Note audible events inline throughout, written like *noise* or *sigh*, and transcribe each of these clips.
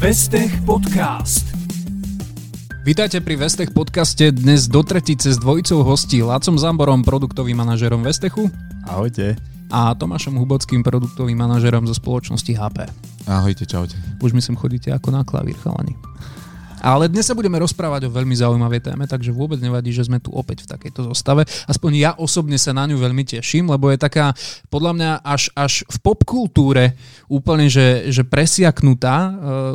Vestech Podcast. Vítajte pri Vestech podcaste dnes do tretice s dvojicou hostí Lácom Zamborom, produktovým manažerom Vestechu Ahojte. a Tomášom Hubockým, produktovým manažerom zo spoločnosti HP. Ahojte, čaute. Už myslím chodíte ako na klavír, chalani. Ale dnes sa budeme rozprávať o veľmi zaujímavej téme, takže vôbec nevadí, že sme tu opäť v takejto zostave. Aspoň ja osobne sa na ňu veľmi teším, lebo je taká, podľa mňa, až, až v popkultúre úplne, že, že presiaknutá. E,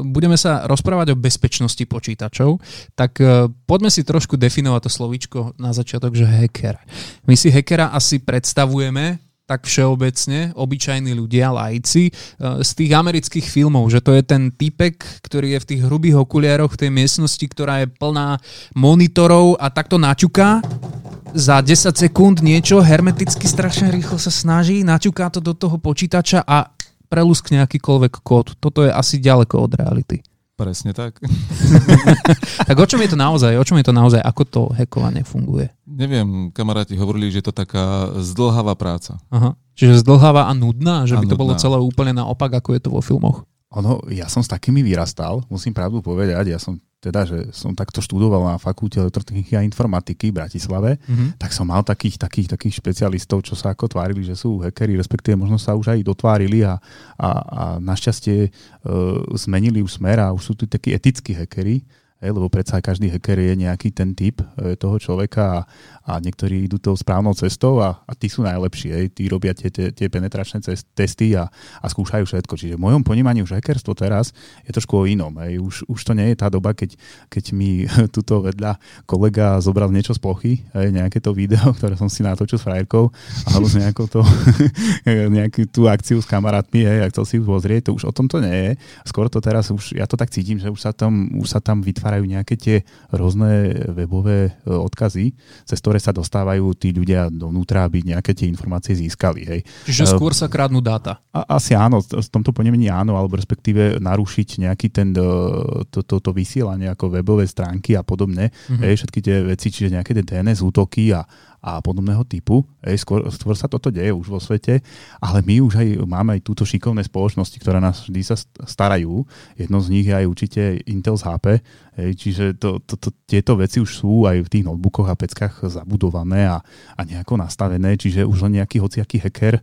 Budeme sa rozprávať o bezpečnosti počítačov, tak e, poďme si trošku definovať to slovíčko na začiatok, že hacker. My si hackera asi predstavujeme tak všeobecne, obyčajní ľudia, lajci, e, z tých amerických filmov, že to je ten typek, ktorý je v tých hrubých okuliároch v tej miestnosti, ktorá je plná monitorov a takto naťuká za 10 sekúnd niečo, hermeticky strašne rýchlo sa snaží, naťuká to do toho počítača a preluskne akýkoľvek kód. Toto je asi ďaleko od reality. Presne tak. *laughs* Tak o čom je to naozaj? O čom je to naozaj? Ako to hackovanie funguje? Neviem, kamaráti hovorili, že je to taká zdlhavá práca. Aha. Čiže zdlháva a nudná, že A by to bolo nudná. celé úplne naopak, ako je to vo filmoch. Ono, ja som s takými vyrastal, musím pravdu povedať, ja som teda, že som takto študoval na fakulte elektrotechniky a informatiky v Bratislave, Mhm. tak som mal takých, takých, takých špecialistov, čo sa ako tvárili, že sú hackeri, respektíve možno sa už aj dotvárili a, a, a našťastie e, zmenili už smer a už sú tu takí etickí hackeri, hej, lebo predsa každý hacker je nejaký ten typ e, toho človeka a, a niektorí idú tou správnou cestou a, a tí sú najlepší. Hej. Tí robia tie, tie, tie penetračné cest, testy a, a skúšajú všetko. Čiže v mojom ponímaní už hackerstvo teraz je trošku o inom. Hej. Už, už to nie je tá doba, keď, keď mi *laughs* tuto vedľa kolega zobral niečo z plochy, hej, nejaké to video, *laughs* ktoré som si natočil s frajerkou, alebo nejakou to, *laughs* nejakú tú akciu s kamarátmi, hej, a chcel si ju pozrieť, to už o tom to nie je. Skôr to teraz už, ja to tak cítim, že už sa tam, už sa tam vytvárajú nejaké tie rôzne webové e, odkazy, cez ktoré sa dostávajú tí ľudia dovnútra, aby nejaké tie informácie získali. Hej. Čiže Eh, skôr sa kradnú dáta. A, asi áno, v tomto ponemení áno, alebo respektíve narušiť nejaký ten, e, to, to, to vysielanie ako webové stránky a podobne, Mhm. mm-hmm. hej, všetky tie veci, čiže nejaké tie DNS útoky a, a podobného typu. Hej, skôr, skôr sa toto deje už vo svete, ale my už aj máme aj túto šikovné spoločnosti, ktoré nás vždy sa st- starajú. Jedno z nich je aj určite Intel z HP, hej, čiže to, to, to, tieto veci už sú aj v tých notebookoch a peckách zabudované a, a nejako nastavené, čiže už len nejaký hociaký hacker e,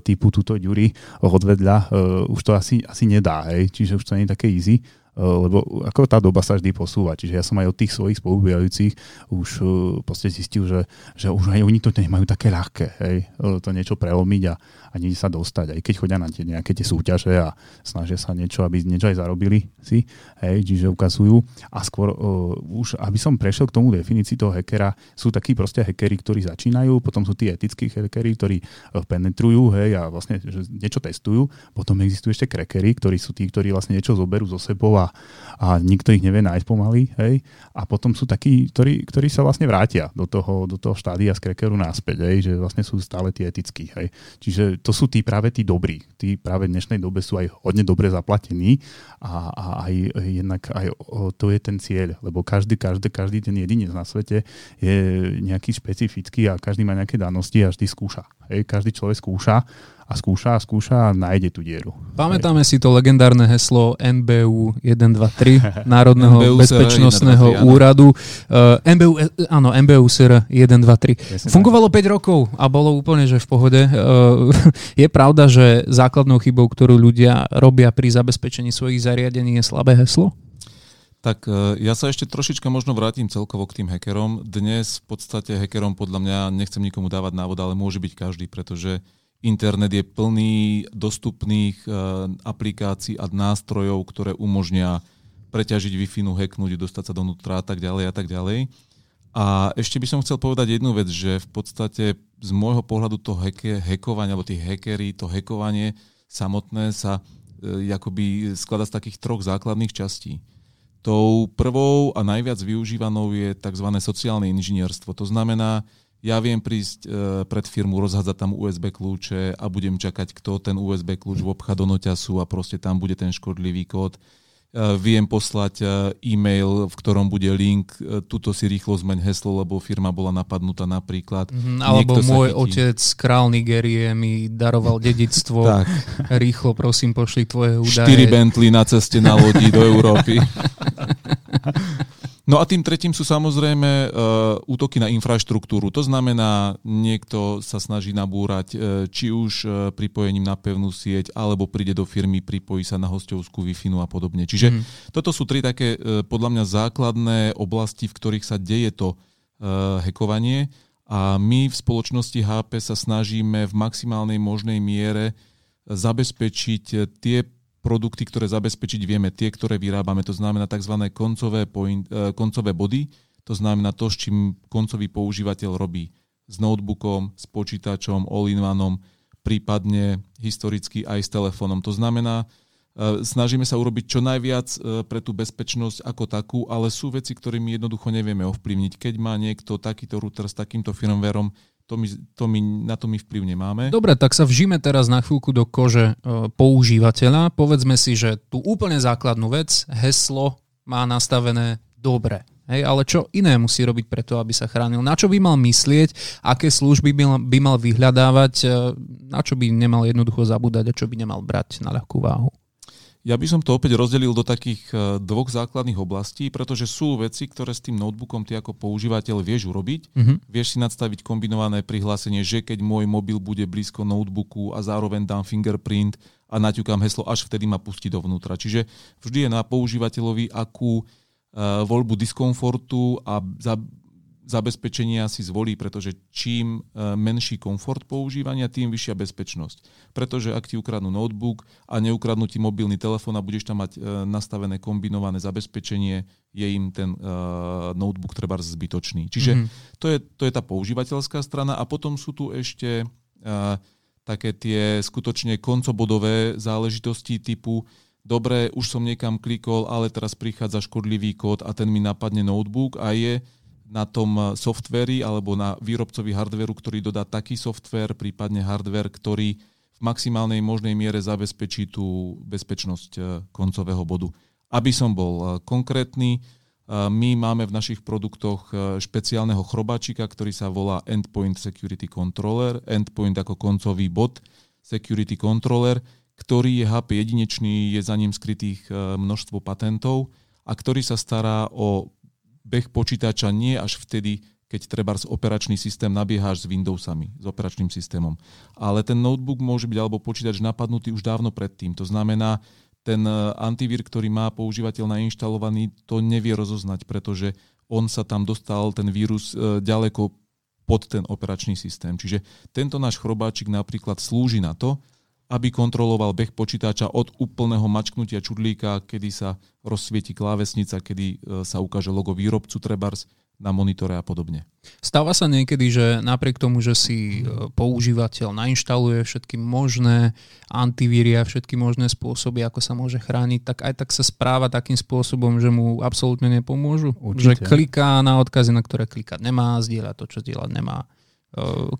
typu túto Ďuri odvedľa e, už to asi, asi nedá, hej, čiže už to nie je také easy. Eh, lebo ako tá doba sa vždy posúva. Čiže ja som aj od tých svojich spolubývajúcich už eh, proste zistil, že, že už aj oni to nemajú také ľahké, hej, eh, to niečo prelomiť a, a niekde sa dostať. Aj keď chodia na tie nejaké tie súťaže a snažia sa niečo, aby niečo aj zarobili si, hej, čiže ukazujú. A skôr uh, už, aby som prešiel k tomu definícii toho hackera, sú takí proste hackeri, ktorí začínajú, potom sú tí etickí hackeri, ktorí penetrujú, hej, a vlastne že niečo testujú. Potom existujú ešte crackery, ktorí sú tí, ktorí vlastne niečo zoberú zo sebou a, a nikto ich nevie nájsť pomaly, hej. A potom sú takí, ktorí, ktorí sa vlastne vrátia do toho, do toho štádia z crackeru naspäť, hej, že vlastne sú stále tí etickí, hej. Čiže to sú tí práve tí dobrí. Tí práve v dnešnej dobe sú aj hodne dobre zaplatení a, a aj jednak aj to je ten cieľ, lebo každý, každý, každý ten jedinec na svete je nejaký špecifický a každý má nejaké danosti a vždy skúša. Hej, každý človek skúša a skúša a skúša a nájde tú dieru. Pamätáme si to legendárne heslo NBU 123, *laughs* Národného NBU bezpečnostného 123, áno. úradu. Uh, NBU, eh, áno, NBU SR 123. Presne Fungovalo 5 rokov a bolo úplne, že v pohode. Uh, *laughs* je pravda, že základnou chybou, ktorú ľudia robia pri zabezpečení svojich zariadení je slabé heslo? Tak e, ja sa ešte trošička možno vrátim celkovo k tým hackerom. Dnes v podstate hackerom podľa mňa, nechcem nikomu dávať návod, ale môže byť každý, pretože internet je plný dostupných e, aplikácií a nástrojov, ktoré umožnia preťažiť Wi-Fi, hacknúť, dostať sa donútra a tak ďalej a tak ďalej. A ešte by som chcel povedať jednu vec, že v podstate z môjho pohľadu to hacke, hackovanie, alebo tí hackery, to hackovanie samotné sa e, akoby skladá z takých troch základných častí. Tou prvou a najviac využívanou je tzv. sociálne inžinierstvo. To znamená, ja viem prísť e, pred firmu, rozhádzať tam USB kľúče a budem čakať, kto ten USB kľúč vopcha do noťasu a proste tam bude ten škodlivý kód. Viem poslať e, e-mail, v ktorom bude link, e, tuto si rýchlo zmeň heslo, lebo firma bola napadnutá napríklad. Mm, alebo môj otec, král Nigerie, mi daroval *laughs* dedictvo. tak. Rýchlo, prosím, pošli tvoje údaje. 4 Bentley na ceste na lodi do Európy. *laughs* No a tým tretím sú samozrejme uh, útoky na infraštruktúru. To znamená, niekto sa snaží nabúrať uh, či už uh, pripojením na pevnú sieť, alebo príde do firmy, pripojí sa na hostovskú wi a podobne. Čiže mm. toto sú tri také uh, podľa mňa základné oblasti, v ktorých sa deje to uh, hekovanie a my v spoločnosti HP sa snažíme v maximálnej možnej miere zabezpečiť tie produkty, ktoré zabezpečiť vieme, tie, ktoré vyrábame, to znamená tzv. koncové, point, e, koncové body, to znamená to, s čím koncový používateľ robí s notebookom, s počítačom, all-in-oneom, prípadne historicky aj s telefónom. To znamená, e, snažíme sa urobiť čo najviac e, pre tú bezpečnosť ako takú, ale sú veci, ktorými jednoducho nevieme ovplyvniť. Keď má niekto takýto router s takýmto firmwareom, to my, to my, na to my vplyv nemáme. Dobre, tak sa vžíme teraz na chvíľku do kože e, používateľa. Povedzme si, že tú úplne základnú vec, heslo má nastavené dobre. Hej, ale čo iné musí robiť preto, aby sa chránil? Na čo by mal myslieť? Aké služby by mal, by mal vyhľadávať? E, na čo by nemal jednoducho zabúdať a čo by nemal brať na ľahkú váhu? Ja by som to opäť rozdelil do takých e, dvoch základných oblastí, pretože sú veci, ktoré s tým notebookom ty ako používateľ vieš urobiť. Mm-hmm. Vieš si nadstaviť kombinované prihlásenie, že keď môj mobil bude blízko notebooku a zároveň dám fingerprint a naťukám heslo, až vtedy ma pustí dovnútra. Čiže vždy je na používateľovi, akú uh, voľbu diskomfortu a za, zabezpečenia si zvolí, pretože čím e, menší komfort používania, tým vyššia bezpečnosť. Pretože ak ti ukradnú notebook a neukradnú ti mobilný telefón a budeš tam mať e, nastavené kombinované zabezpečenie, je im ten uh, notebook treba zbytočný. Čiže mm-hmm. to, je, to je tá používateľská strana a potom sú tu ešte uh, také tie skutočne koncobodové záležitosti typu dobre, už som niekam klikol, ale teraz prichádza škodlivý kód a ten mi napadne notebook a je na tom softveri alebo na výrobcovi hardveru, ktorý dodá taký software, prípadne hardware, ktorý v maximálnej možnej miere zabezpečí tú bezpečnosť e, koncového bodu. Aby som bol e, konkrétny, my máme v našich produktoch špeciálneho chrobáčika, ktorý sa volá Endpoint Security Controller, Endpoint ako koncový bod Security Controller, ktorý je HP jedinečný, je za ním skrytých množstvo patentov a ktorý sa stará o beh počítača nie až vtedy, keď treba operačný systém nabieháš s Windowsami, s operačným systémom. Ale ten notebook môže byť alebo počítač napadnutý už dávno predtým. To znamená, ten e, antivír, ktorý má používateľ nainštalovaný, to nevie rozoznať, pretože on sa tam dostal, ten vírus, e, ďaleko pod ten operačný systém. Čiže tento náš chrobáčik napríklad slúži na to, aby kontroloval beh počítača od úplného mačknutia čudlíka, kedy sa rozsvieti klávesnica, kedy e, sa ukáže logo výrobcu Trebars na monitore a podobne. Stáva sa niekedy, že napriek tomu, že si e, používateľ nainštaluje všetky možné antivíria, všetky možné spôsoby, ako sa môže chrániť, tak aj tak sa správa takým spôsobom, že mu absolútne nepomôžu. Určite. Že kliká na odkazy, na ktoré klikať nemá, zdieľa to, čo zdieľať nemá.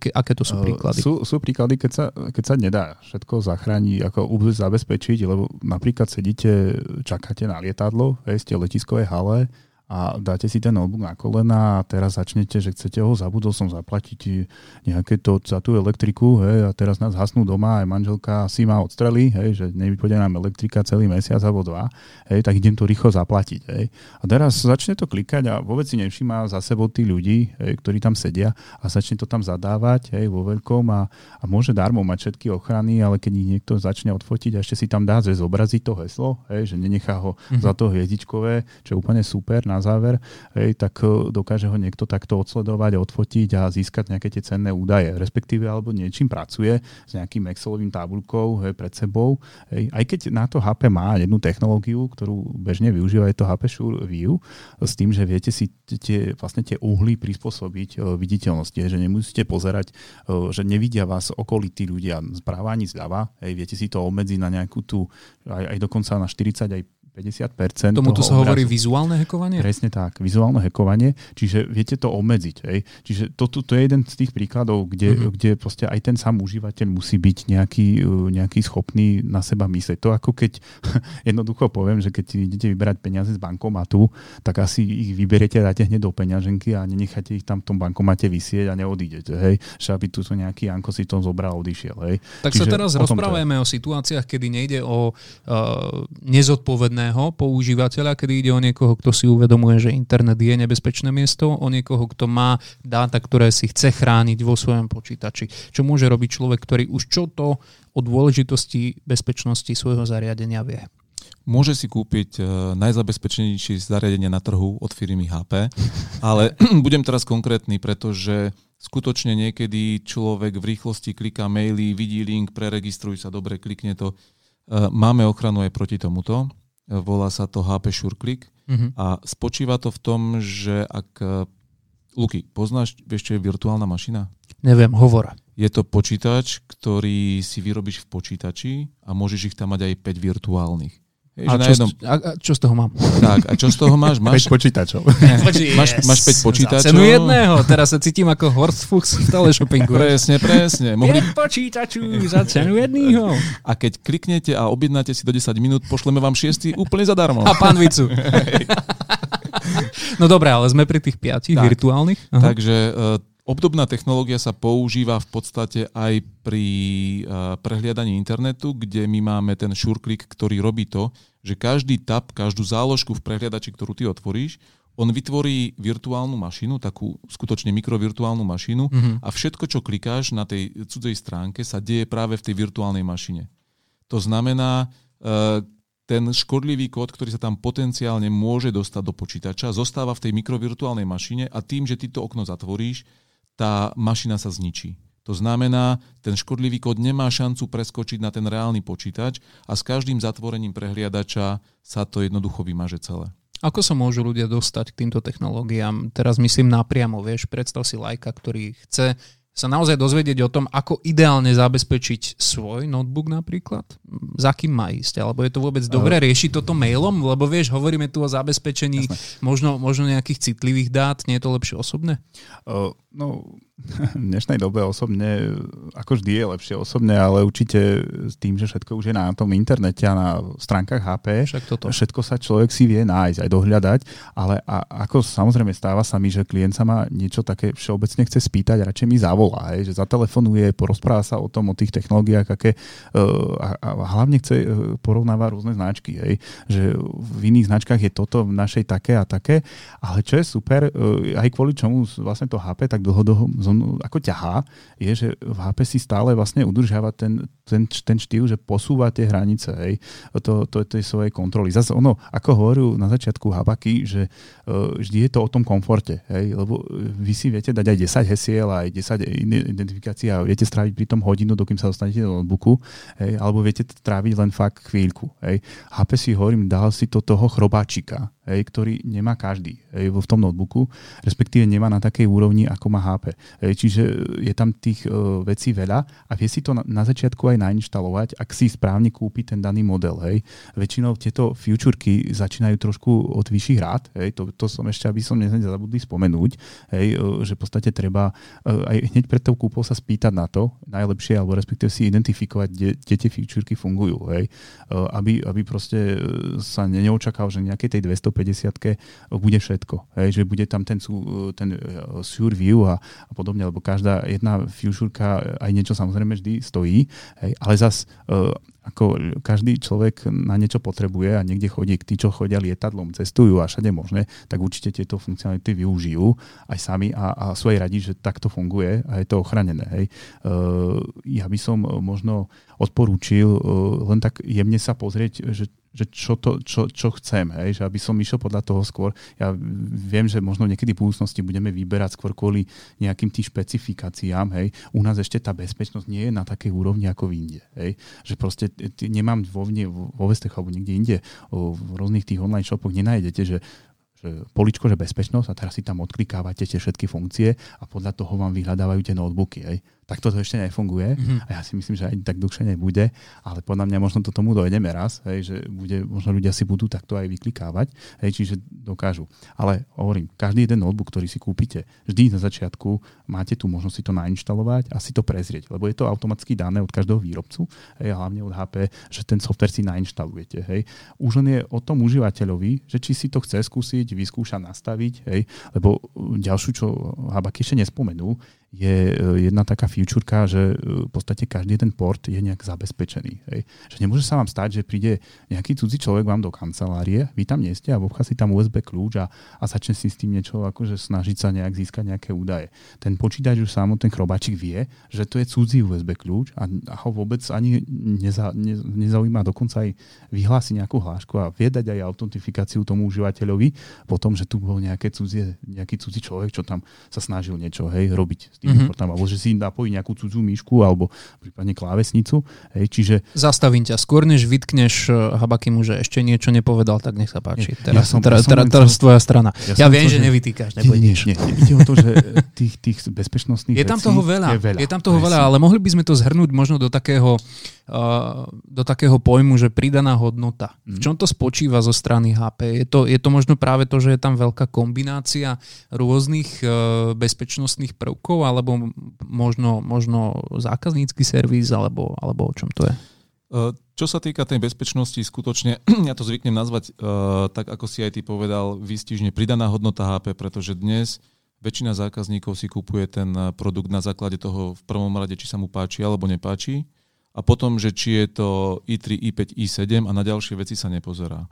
Ke, aké to sú eh, príklady? Sú, sú príklady, keď sa, keď sa nedá všetko zachrániť, ako zabezpečiť, lebo napríklad sedíte, čakáte na lietadlo, ste v letiskovej hale a dáte si ten notebook na kolena a teraz začnete, že chcete ho, zabudol som zaplatiť nejaké to za tú elektriku hej, a teraz nás hasnú doma, aj manželka si ma odstrelí, hej, že nevypôjde nám elektrika celý mesiac alebo dva, hej, tak idem to rýchlo zaplatiť. Hej. A teraz začne to klikať a vôbec si nevšíma za sebou tí ľudí, hej, ktorí tam sedia a začne to tam zadávať hej, vo veľkom a, a môže darmo mať všetky ochrany, ale keď ich niekto začne odfotiť a ešte si tam dá zobraziť to heslo, hej, že nenechá ho mm-hmm. za to hviezdičkové, čo je úplne super, na záver, hej, tak e, dokáže ho niekto takto odsledovať, odfotiť a získať nejaké tie cenné údaje, respektíve alebo niečím pracuje s nejakým Excelovým tabulkou hej, pred sebou. Hej. Aj keď na to HP má jednu technológiu, ktorú bežne využíva, je to HP Sure View, s tým, že viete si tie, vlastne tie uhly prispôsobiť e, viditeľnosti, že nemusíte pozerať, e, že nevidia vás okolití ľudia správa ani zľava, hej, viete si to obmedziť na nejakú tú, aj, aj dokonca na 40 aj 50% Tomuto toho sa hovorí obrazu. vizuálne hekovanie? Presne tak, vizuálne hekovanie, čiže viete to obmedziť. Hej? Čiže to, to, to je jeden z tých príkladov, kde, Mhm. mm-hmm. kde proste aj ten sám užívateľ musí byť nejaký, uh, nejaký schopný na seba myslieť. To ako keď, *laughs* jednoducho poviem, že keď idete vyberať peniaze z bankomatu, tak asi ich vyberiete a dáte hneď do peňaženky a nenecháte ich tam v tom bankomate vysieť a neodídete. Hej? Že aby tu so nejaký Anko si to zobral a odišiel. Hej? Tak sa Čiže teraz o to je. rozprávajme o situáciách, kedy nejde o uh, nezodpovedného používateľa, kedy ide o niekoho, kto si uvedomuje, že internet je nebezpečné miesto, o niekoho, kto má dáta, ktoré si chce chrániť vo svojom počítači. Čo môže robiť človek, ktorý už čo to o dôležitosti bezpečnosti svojho zariadenia vie. Môže si kúpiť e, najzabezpečenejšie zariadenie na trhu od firmy HP, ale *clears throat* budem teraz konkrétny, pretože skutočne niekedy človek v rýchlosti kliká maily, vidí link, preregistruj sa, dobre, klikne to. E, Máme ochranu aj proti tomuto. Volá sa to HP SureClick Mhm. a spočíva to v tom, že ak... e, Luky, poznáš, vieš, čo je virtuálna mašina? Neviem, hovor. Je to počítač, ktorý si vyrobíš v počítači a môžeš ich tam mať aj 5 virtuálnych. Hej, A čo, jednom, z- a, a čo z toho mám? tak, a čo z toho máš? *laughs* Máš, 5 počítačov. *laughs* Máš- máš päť počítačov? Za cenu jedného. Teraz sa cítim ako Horst Fuchs v teleshoppingu. presne, presne. Mohli, 5 počítačov za cenu jedného. a keď kliknete a objednáte si do 10 minút, pošleme vám šiestý úplne zadarmo. A pán Vicu. *laughs* no dobré, ale sme pri tých piatich Tak. virtuálnych. Aha. Takže uh, obdobná technológia sa používa v podstate aj pri uh, prehliadaní internetu, kde my máme ten SureClick, ktorý robí to, že každý tab, každú záložku v prehliadači, ktorú ty otvoríš, on vytvorí virtuálnu mašinu, takú skutočne mikrovirtuálnu mašinu Mhm. a všetko, čo klikáš na tej cudzej stránke, sa deje práve v tej virtuálnej mašine. To znamená, e, ten škodlivý kód, ktorý sa tam potenciálne môže dostať do počítača, zostáva v tej mikrovirtuálnej mašine a tým, že ty to okno zatvoríš, tá mašina sa zničí. To znamená, ten škodlivý kód nemá šancu preskočiť na ten reálny počítač a s každým zatvorením prehliadača sa to jednoducho vymaže celé. Ako sa môžu ľudia dostať k týmto technológiám? Teraz myslím napriamo, vieš, predstav si lajka, ktorý chce sa naozaj dozvedieť o tom, ako ideálne zabezpečiť svoj notebook napríklad? Za kým má ísť? Alebo je to vôbec dobré riešiť toto mailom? Lebo vieš, hovoríme tu o zabezpečení možno, možno nejakých citlivých dát, nie je to lepšie osobné? O, no, *laughs* v dnešnej dobe osobne, ako vždy je lepšie osobne, ale určite s tým, že všetko už je na tom internete a na stránkach HP, Však toto. všetko sa človek si vie nájsť, aj dohľadať, ale a, ako samozrejme stáva sa mi, že klient sa ma niečo také všeobecne chce spýtať, radšej mi zavolá, hej, že zatelefonuje, porozpráva sa o tom, o tých technológiách, aké, uh, a, a hlavne chce uh, porovnáva rôzne značky, hej, že v iných značkách je toto, v našej také a také, ale čo je super, uh, aj kvôli čomu vlastne to HP tak dlhodobo ako ťahá, je, že v HP si stále vlastne udržiava ten, ten, ten štýl, že posúva tie hranice, hej, to, to, je svojej kontroly. Zase ono, ako hovoril na začiatku Habaky, že uh, vždy je to o tom komforte, hej, lebo vy si viete dať aj 10 hesiel, aj 10 ide- identifikácií a viete stráviť pri tom hodinu, dokým sa dostanete do notebooku, hej, alebo viete tráviť len fakt chvíľku. Hej. HP si hovorím, dal si to toho chrobáčika, hej, ktorý nemá každý hej, v tom notebooku, respektíve nemá na takej úrovni, ako má HP. Hej, čiže je tam tých uh, vecí veľa a vie si to na, na začiatku aj nainštalovať, ak si správne kúpi ten daný model. Hej. Väčšinou tieto futureky začínajú trošku od vyšších rád, hej, to, to som ešte, aby som nezabudli spomenúť, hej, uh, že v podstate treba uh, aj hneď pred tou kúpou sa spýtať na to, najlepšie, alebo respektíve si identifikovať, kde, kde tie featureky fungujú, hej, uh, aby, aby proste sa ne- neočakal, že nejakej tej 250 bude všetko, hej, že bude tam ten, sú- ten uh, Sure View a, a podobne, lebo každá jedna futureka aj niečo samozrejme vždy stojí, hej, ale zas ako každý človek na niečo potrebuje a niekde chodí, tí, čo chodia lietadlom, cestujú a všade možné, tak určite tieto funkcionality využijú aj sami a, a sú aj radi, že takto funguje a je to ochranené. Hej. Ja by som možno odporúčil len tak jemne sa pozrieť, že že čo, to, čo, čo chcem, hej, že aby som išiel podľa toho skôr. Ja viem, že možno niekedy v budúcnosti budeme vyberať skôr kvôli nejakým tým špecifikáciám, hej. U nás ešte tá bezpečnosť nie je na takej úrovni ako v Inde, hej. Že proste t- nemám vo, vne, vo Vestech alebo niekde inde, v rôznych tých online shopoch nenájdete, že že poličko, že bezpečnosť a teraz si tam odklikávate tie všetky funkcie a podľa toho vám vyhľadávajú tie notebooky. Hej. Tak toto ešte nefunguje mm-hmm. a ja si myslím, že aj tak dlhšie nebude, ale podľa mňa možno to tomu dojdeme raz, hej, že bude, možno ľudia si budú takto aj vyklikávať, hej, čiže dokážu. Ale hovorím, každý jeden notebook, ktorý si kúpite, vždy na začiatku máte tu možnosť si to nainštalovať a si to prezrieť, lebo je to automaticky dané od každého výrobcu, hej, hlavne od HP, že ten software si nainštalujete. Hej. Už len je o tom užívateľovi, že či si to chce skúsiť, vyskúša nastaviť, hej, lebo ďalšiu, čo Habak ešte nespomenul, je e, jedna taká futureka, že e, v podstate každý ten port je nejak zabezpečený. Hej. Že nemôže sa vám stať, že príde nejaký cudzí človek vám do kancelárie, vy tam nie ste a vobcha si tam USB kľúč a, a začne si s tým niečo akože snažiť sa nejak získať nejaké údaje. Ten počítač už sám, ten chrobáčik vie, že to je cudzí USB kľúč a, a ho vôbec ani neza, ne, nezaujíma, dokonca aj vyhlási nejakú hlášku a vie dať aj autentifikáciu tomu užívateľovi potom, že tu bol nejaké cudzie, nejaký cudzí človek, čo tam sa snažil niečo hej, robiť tým mm-hmm. portám, alebo že si napojí nejakú cudzú myšku alebo prípadne klávesnicu. Hej, čiže... Zastavím ťa. Skôr než vytkneš eh, Habakimu, že ešte niečo nepovedal, tak nech sa páči. Nie, teraz, ja som, teraz, ja teraz, teraz tvoja strana. Ja, ja viem, to, že nevytýkaš, nebojníš. Nie, nie, nie, ide o to, že tých, tých bezpečnostných je tam toho veľa, je veľa. Je tam toho veľa, ale mohli by sme to zhrnúť možno do takého do takého pojmu, že pridaná hodnota. V čom to spočíva zo strany HP? Je to, je to možno práve to, že je tam veľká kombinácia rôznych bezpečnostných prvkov, alebo možno, možno zákaznícky servis, alebo, alebo o čom to je? Čo sa týka tej bezpečnosti, skutočne, *clears throat* ja to zvyknem nazvať, tak ako si aj ty povedal, výstižne pridaná hodnota HP, pretože dnes väčšina zákazníkov si kupuje ten produkt na základe toho v prvom rade, či sa mu páči alebo nepáči a potom, že či je to i3, i5, i7 a na ďalšie veci sa nepozerá.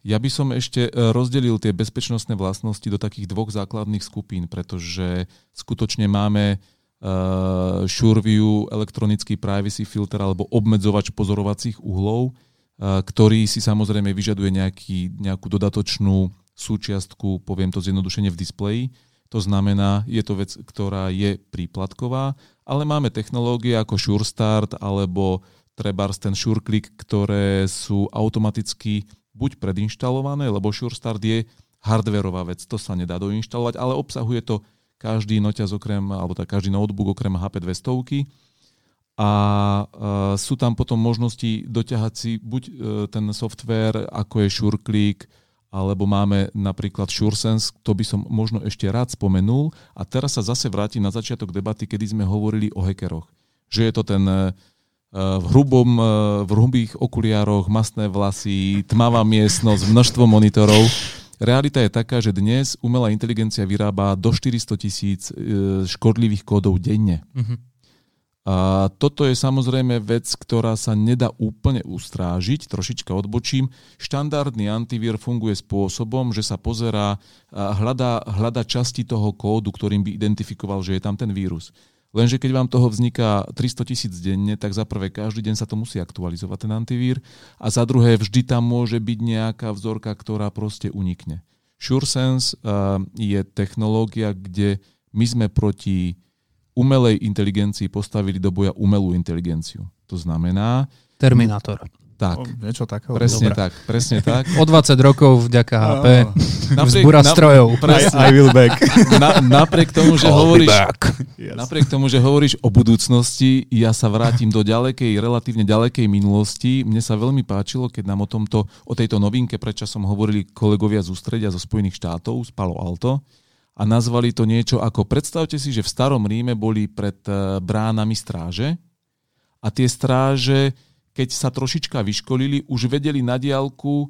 Ja by som ešte e, rozdelil tie bezpečnostné vlastnosti do takých dvoch základných skupín, pretože skutočne máme uh, SureView, elektronický privacy filter alebo obmedzovač pozorovacích uhlov, uh, ktorý si samozrejme vyžaduje nejaký, nejakú dodatočnú súčiastku, poviem to zjednodušene v displeji. To znamená, je to vec, ktorá je príplatková ale máme technológie ako SureStart alebo trebárs ten SureClick, ktoré sú automaticky buď predinštalované, lebo SureStart je hardverová vec, to sa nedá doinštalovať, ale obsahuje to každý noťaz okrem, alebo tak každý notebook okrem HP 200 a uh, sú tam potom možnosti doťahať si buď uh, ten software, ako je SureClick, alebo máme napríklad SureSense, to by som možno ešte rád spomenul. A teraz sa zase vrátim na začiatok debaty, kedy sme hovorili o hackeroch. Že je to ten eh, v, hrubom, eh, v hrubých okuliároch, masné vlasy, tmavá miestnosť, množstvo monitorov. Realita je taká, že dnes umelá inteligencia vyrába do 400 tisíc eh, škodlivých kódov denne. Mm-hmm. A toto je samozrejme vec, ktorá sa nedá úplne ustrážiť, trošička odbočím. Štandardný antivír funguje spôsobom, že sa pozerá, hľadá, hľada časti toho kódu, ktorým by identifikoval, že je tam ten vírus. Lenže keď vám toho vzniká 300 tisíc denne, tak za prvé každý deň sa to musí aktualizovať ten antivír a za druhé vždy tam môže byť nejaká vzorka, ktorá proste unikne. SureSense je technológia, kde my sme proti umelej inteligencii postavili do boja umelú inteligenciu. To znamená... Terminátor. Tak. O, niečo takého. Presne Dobre. tak, presne tak. *laughs* O 20 rokov vďaka HP. Zbúra strojov. Presne. I, I will back. Na, napriek, tomu, že hovoríš, yes. napriek tomu, že hovoríš o budúcnosti, ja sa vrátim do ďalekej, relatívne ďalekej minulosti. Mne sa veľmi páčilo, keď nám o, tomto, o tejto novinke predčasom hovorili kolegovia z ústredia zo Spojených štátov, z Palo Alto a nazvali to niečo ako, predstavte si, že v starom Ríme boli pred e, bránami stráže a tie stráže, keď sa trošička vyškolili, už vedeli na diálku e,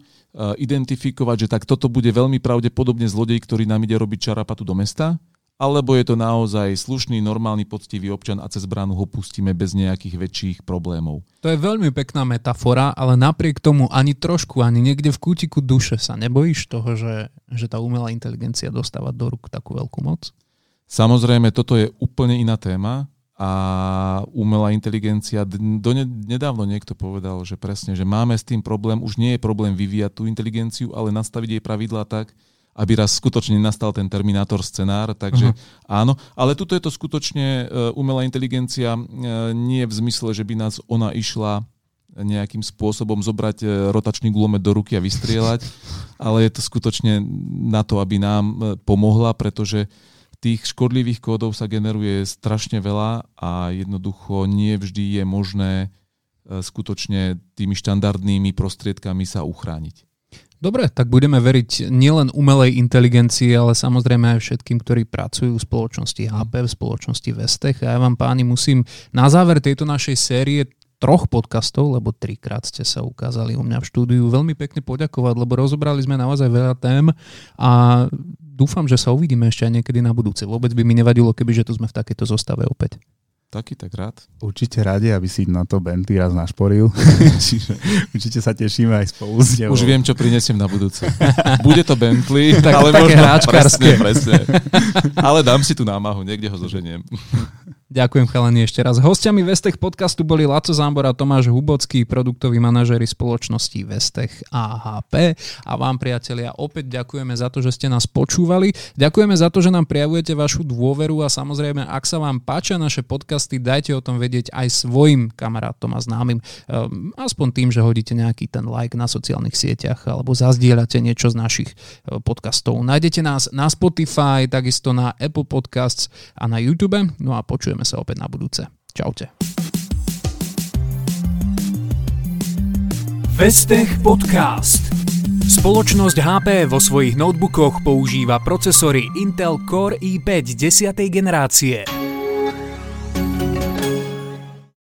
identifikovať, že tak toto bude veľmi pravdepodobne zlodej, ktorý nám ide robiť čarapatu do mesta alebo je to naozaj slušný, normálny, poctivý občan a cez bránu ho pustíme bez nejakých väčších problémov. To je veľmi pekná metafora, ale napriek tomu ani trošku, ani niekde v kútiku duše sa nebojíš toho, že, že tá umelá inteligencia dostáva do rúk takú veľkú moc? Samozrejme, toto je úplne iná téma a umelá inteligencia, do nedávno niekto povedal, že presne, že máme s tým problém, už nie je problém vyvíjať tú inteligenciu, ale nastaviť jej pravidlá tak, aby raz skutočne nastal ten Terminátor scenár, takže uh-huh. áno. Ale tuto je to skutočne uh, umelá inteligencia uh, nie v zmysle, že by nás ona išla nejakým spôsobom zobrať e, rotačný gulomet do ruky a vystrieľať, *laughs* ale je to skutočne na to, aby nám pomohla, pretože tých škodlivých kódov sa generuje strašne veľa a jednoducho nie vždy je možné e, skutočne tými štandardnými prostriedkami sa uchrániť. Dobre, tak budeme veriť nielen umelej inteligencii, ale samozrejme aj všetkým, ktorí pracujú v spoločnosti HP, v spoločnosti Vestech. A ja vám páni musím na záver tejto našej série troch podcastov, lebo trikrát ste sa ukázali u mňa v štúdiu, veľmi pekne poďakovať, lebo rozobrali sme naozaj veľa tém a dúfam, že sa uvidíme ešte aj niekedy na budúce. Vôbec by mi nevadilo, keby že tu sme v takejto zostave opäť. Taký tak rád. Určite radi, aby si na to Bentley raz našporil. *laughs* Čiže určite sa tešíme aj spolu s Už viem, čo prinesiem na budúce. *laughs* Bude to Bentley, tak, *laughs* ale také možno hráčkarské. presne, presne. Ale dám si tú námahu, niekde ho zoženiem. Ďakujem chalani ešte raz. Hostiami Vestech podcastu boli Laco Zambor a Tomáš Hubocký, produktoví manažery spoločnosti Vestech AHP. A vám priatelia opäť ďakujeme za to, že ste nás počúvali. Ďakujeme za to, že nám prijavujete vašu dôveru a samozrejme, ak sa vám páčia naše podcasty, dajte o tom vedieť aj svojim kamarátom a známym. Ehm, aspoň tým, že hodíte nejaký ten like na sociálnych sieťach alebo zazdieľate niečo z našich e, podcastov. Nájdete nás na Spotify, takisto na Apple Podcasts a na YouTube. No a počujeme Počujeme sa opäť na budúce. Čaute. Vestech Podcast. Spoločnosť HP vo svojich notebookoch používa procesory Intel Core i5 10. generácie.